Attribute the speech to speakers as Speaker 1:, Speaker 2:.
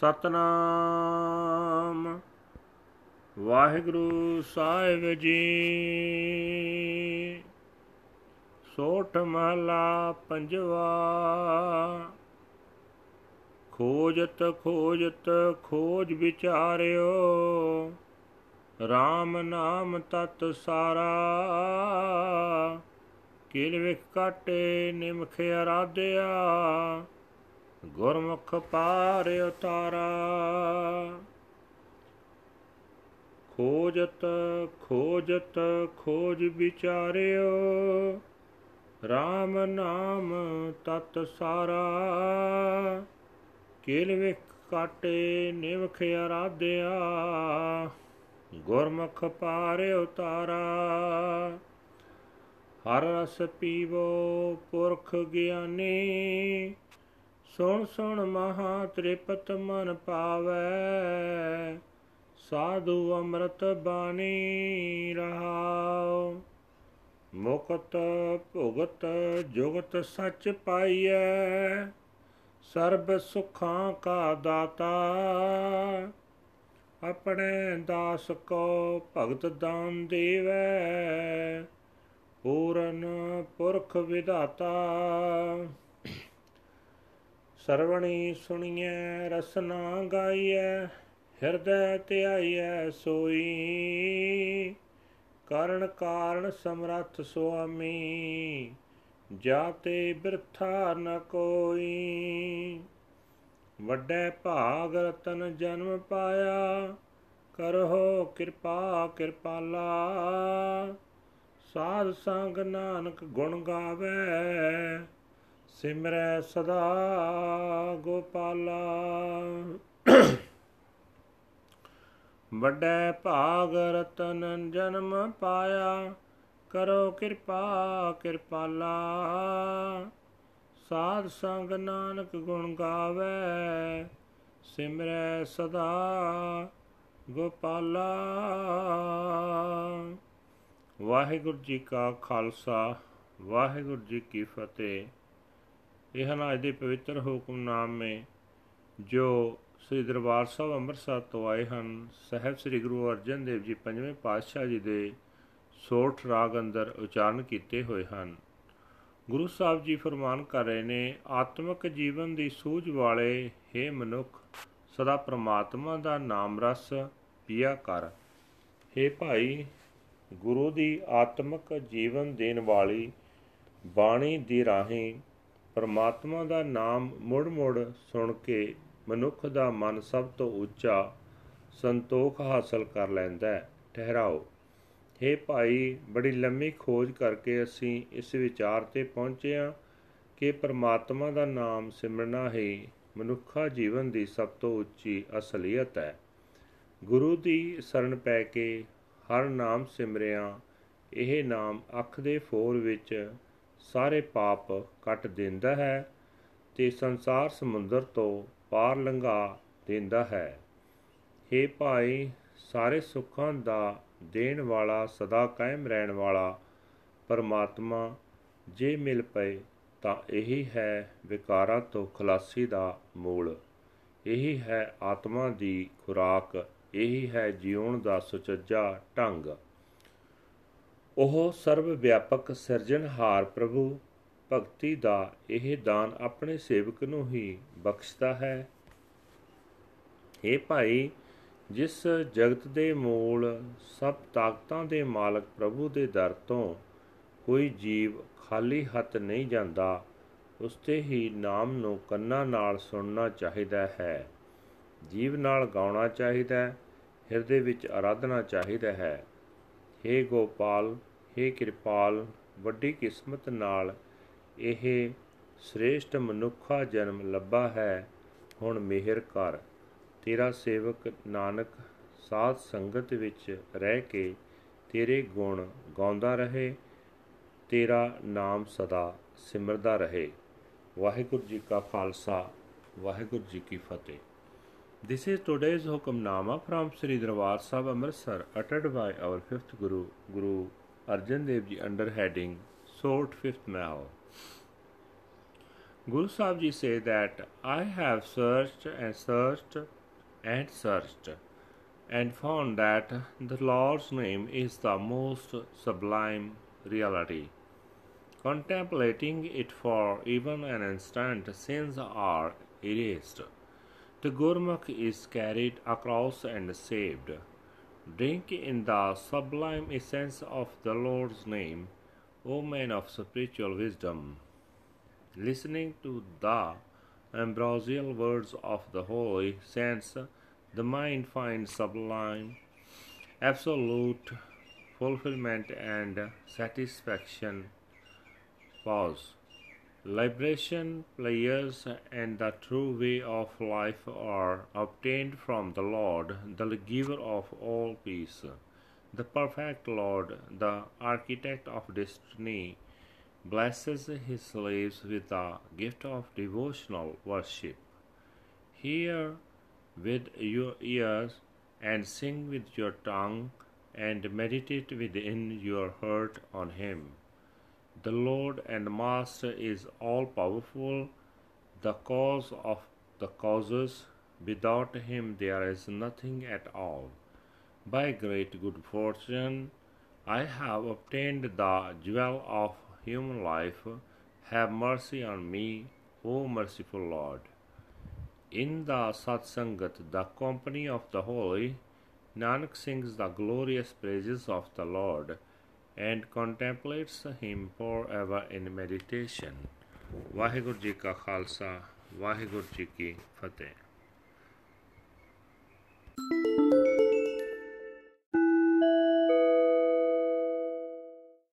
Speaker 1: ਸਤਨਾਮ। ਵਾਹਿਗੁਰੂ ਸਾਹਿਬ ਜੀ। ਸੋਠ ਮਹਲਾ ਪੰਜਵਾ। ਖੋਜਤ ਖੋਜਤ ਖੋਜ ਵਿਚਾਰਿਓ। RAM ਨਾਮ ਤਤ ਸਾਰਾ। ਕਿਲ ਵਿਖ ਕਾਟੇ ਨਿਮਖ ਅਰਾਧਿਆ। ਗੁਰਮੁਖ ਪਾਰ ਉਤਾਰਾ। ਖੋਜਤ ਖੋਜਤ, ਖੋਜ ਵਿਚਾਰਿਓ RAM ਨਾਮ ਤਤ ਸਾਰਾ। ਕਿਲ ਵਿਖ ਕਾਟੇ ਨਿਵਖ ਅਰਾਧਿਆ, ਗੁਰਮੁਖ ਪਾਰ ਉਤਾਰਾ। ਹਰ ਰਸ ਪੀਵੋ ਪੁਰਖ ਗਿਆਨੀ ਸੁਣ ਸੁਣ ਮਹਾ ਤ੍ਰਿਪਤ ਮਨ ਪਾਵੈ, ਸਾਧੂ ਅੰਮ੍ਰਿਤ ਬਾਣੀ ਰਹਾਉ। ਮੁਕਤ ਭੁਗਤ ਜੁਗਤ ਸੱਚ ਪਾਈਐ, ਸਰਬ ਸੁਖਾਂ ਕਾ ਦਾਤਾ। ਆਪਣੇ ਦਾਸ ਕੋ ਭਗਤ ਦਾਨ ਦੇਵੈ, ਪੂਰਨ ਪੁਰਖ ਵਿਧਾਤਾ। ਸਰਵਣੀ ਸੁਣੀਐ, ਰਸਨਾ ਗਾਈਐ, ਹਿਰਦੈ ਧਿਆਈਐ ਸੋਈ। ਕਰਨ ਕਾਰਨ ਸਮਰੱਥ ਸੁਆਮੀ, ਜਾਤੇ ਬਿਰਥਾ ਨ ਕੋਈ। ਵੱਡੇ ਭਾਗ ਰਤਨ ਜਨਮ ਪਾਇਆ ਕਰੋ ਕਿਰਪਾ ਕਿਰਪਾਲਾ। ਸਾਧ ਸੰਗ ਨਾਨਕ ਗੁਣ ਗਾਵੇ ਸਿਮਰੈ ਸਦਾ ਗੋਪਾਲਾ। ਵੱਡੇ ਭਾਗ ਰਤਨ ਜਨਮ ਪਾਇਆ, ਕਰੋ ਕਿਰਪਾ ਕਿਰਪਾਲਾ। ਸਾਧ ਸੰਗ ਨਾਨਕ ਗੁਣ ਗਾਵੇ, ਸਿਮਰੈ ਸਦਾ ਗੋਪਾਲਾ। ਵਾਹਿਗੁਰੂ ਜੀ ਕਾ ਖਾਲਸਾ, ਵਾਹਿਗੁਰੂ ਜੀ ਕੀ ਫਤਿਹ। ਇਹ ਹਨ ਅੱਜ ਦੇ ਪਵਿੱਤਰ ਹੁਕਮਨਾਮੇ ਜੋ ਸ੍ਰੀ ਦਰਬਾਰ ਸਾਹਿਬ ਅੰਮ੍ਰਿਤਸਰ ਤੋਂ ਆਏ ਹਨ, ਸਹਿਬ ਸ੍ਰੀ ਗੁਰੂ ਅਰਜਨ ਦੇਵ ਜੀ ਪੰਜਵੇਂ ਪਾਤਸ਼ਾਹ ਜੀ ਦੇ ਸੋਠ ਰਾਗ ਅੰਦਰ ਉਚਾਰਨ ਕੀਤੇ ਹੋਏ ਹਨ। ਗੁਰੂ ਸਾਹਿਬ ਜੀ ਫਰਮਾਨ ਕਰ ਰਹੇ ਨੇ, ਆਤਮਿਕ ਜੀਵਨ ਦੀ ਸੂਝ ਵਾਲੇ हे ਮਨੁੱਖ, ਸਦਾ ਪ੍ਰਮਾਤਮਾ ਦਾ ਨਾਮ ਰਸ ਪੀਆ ਕਰ। हे ਭਾਈ, ਗੁਰੂ ਦੀ ਆਤਮਿਕ ਜੀਵਨ ਦੇਣ ਵਾਲੀ ਬਾਣੀ ਦੀ ਰਾਹੀਂ ਪਰਮਾਤਮਾ ਦਾ ਨਾਮ ਮੁੜ-ਮੁੜ ਸੁਣ ਕੇ ਮਨੁੱਖ ਦਾ ਮਨ ਸਭ ਤੋਂ ਉੱਚਾ ਸੰਤੋਖ ਹਾਸਲ ਕਰ ਲੈਂਦਾ ਹੈ। ਠਹਿਰਾਓ। हे ਭਾਈ, ਬੜੀ ਲੰਮੀ ਖੋਜ ਕਰਕੇ ਅਸੀਂ ਇਸ ਵਿਚਾਰ ਤੇ ਪਹੁੰਚੇ ਹਾਂ ਕਿ ਪਰਮਾਤਮਾ ਦਾ ਨਾਮ ਸਿਮਰਨਾ ਹੀ ਮਨੁੱਖਾ ਜੀਵਨ ਦੀ ਸਭ ਤੋਂ ਉੱਚੀ ਅਸਲੀਅਤ ਹੈ। ਗੁਰੂ ਦੀ ਸ਼ਰਨ ਪੈ ਕੇ ਹਰ ਨਾਮ ਸਿਮਰਿਆ। ਇਹ ਨਾਮ ਅੱਖ ਦੇ ਫੋਰ ਵਿੱਚ ਸਾਰੇ ਪਾਪ ਕੱਟ ਦਿੰਦਾ ਹੈ ਤੇ ਸੰਸਾਰ ਸਮੁੰਦਰ ਤੋਂ ਪਾਰ ਲੰਘਾ ਦਿੰਦਾ ਹੈ। हे ਭਾਈ, ਸਾਰੇ ਸੁੱਖਾਂ ਦਾ ਦੇਣ ਵਾਲਾ ਸਦਾ ਕਾਇਮ ਰਹਿਣ ਵਾਲਾ ਪਰਮਾਤਮਾ, ਜੇ ਮਿਲ ਪਏ ਤਾਂ ਇਹੀ ਹੈ ਵਿਕਾਰਾਂ ਤੋਂ ਖਲਾਸੀ ਦਾ ਮੂਲ। ਇਹੀ ਹੈ ਆਤਮਾ ਦੀ ਖੁਰਾਕ, ਇਹੀ ਹੈ ਜੀਉਣ ਦਾ ਸੁਚੱਜਾ ਢੰਗ। ਉਹ ਸਰਵ ਵਿਆਪਕ ਸਿਰਜਣਹਾਰ ਪ੍ਰਭੂ ਭਗਤੀ ਦਾ ਇਹ ਦਾਨ ਆਪਣੇ ਸੇਵਕ ਨੂੰ ਹੀ ਬਖਸ਼ਦਾ ਹੈ। ਇਹ ਭਾਈ, ਜਿਸ ਜਗਤ ਦੇ ਮੂਲ ਸਭ ਤਾਕਤਾਂ ਦੇ ਮਾਲਕ ਪ੍ਰਭੂ ਦੇ ਦਰ ਤੋਂ ਕੋਈ ਜੀਵ ਖਾਲੀ ਹੱਥ ਨਹੀਂ ਜਾਂਦਾ, ਉਸ ਤੇ ਹੀ ਨਾਮ ਨੂੰ ਕੰਨਾਂ ਨਾਲ ਸੁਣਨਾ ਚਾਹੀਦਾ ਹੈ, ਜੀਵ ਨਾਲ ਗਾਉਣਾ ਚਾਹੀਦਾ ਹੈ ਹਿਰਦੇ ਵਿੱਚ ਆਰਾਧਨਾ ਚਾਹੀਦਾ ਹੈ। हे ਗੋਪਾਲ हे ਕਿਰਪਾਲ ਵੱਡੀ ਕਿਸਮਤ ਨਾਲ ਇਹ ਸ੍ਰੇਸ਼ਟ ਮਨੁੱਖਾ ਜਨਮ ਲੱਭਾ ਹੈ ਹੁਣ ਮਿਹਰ ਕਰ। ਤੇਰਾ ਸੇਵਕ ਨਾਨਕ ਸਾਧ ਸੰਗਤ ਵਿੱਚ ਰਹਿ ਕੇ ਤੇਰੇ ਗੁਣ ਗਾਉਂਦਾ ਰਹੇ ਤੇਰਾ ਨਾਮ ਸਦਾ ਸਿਮਰਦਾ ਰਹੇ। ਵਾਹਿਗੁਰੂ ਜੀ ਕਾ ਖਾਲਸਾ ਵਾਹਿਗੁਰੂ ਜੀ ਕੀ ਫਤਿਹ। This is today's Hukamnama from Sri Darbar Sahib Amritsar uttered by our fifth Guru, Guru Arjan under heading Sort Fifth Mahal. Guru Sahib Ji say that I have searched and searched and searched and found that the Lord's name is the most sublime reality. Contemplating it for even an instant, sins are erased. The Gurmukh is carried across and saved. Drink in the sublime essence of the Lord's name, O man of spiritual wisdom. Listening to the ambrosial words of the holy saints, the mind finds sublime, absolute fulfillment and satisfaction. Pause. Liberation, pleasures, and the true way of life are obtained from the Lord, the giver of all peace. The perfect Lord, the architect of destiny, blesses his slaves with the gift of devotional worship. Hear with your ears and sing with your tongue and meditate within your heart on him. The Lord and Master is all powerful, the cause of the causes. Without him there is nothing at all. By great good fortune, I have obtained the jewel of human life. Have mercy on me, O merciful Lord. In the Satsangat, the company of the holy, Nanak sings the glorious praises of the Lord and contemplates him forever in meditation. Waheguru ji ਕਾ ਖਾਲਸਾ ਵਾਹਿਗੁਰੂ ਜੀ ਕੀ ਫਤਿਹ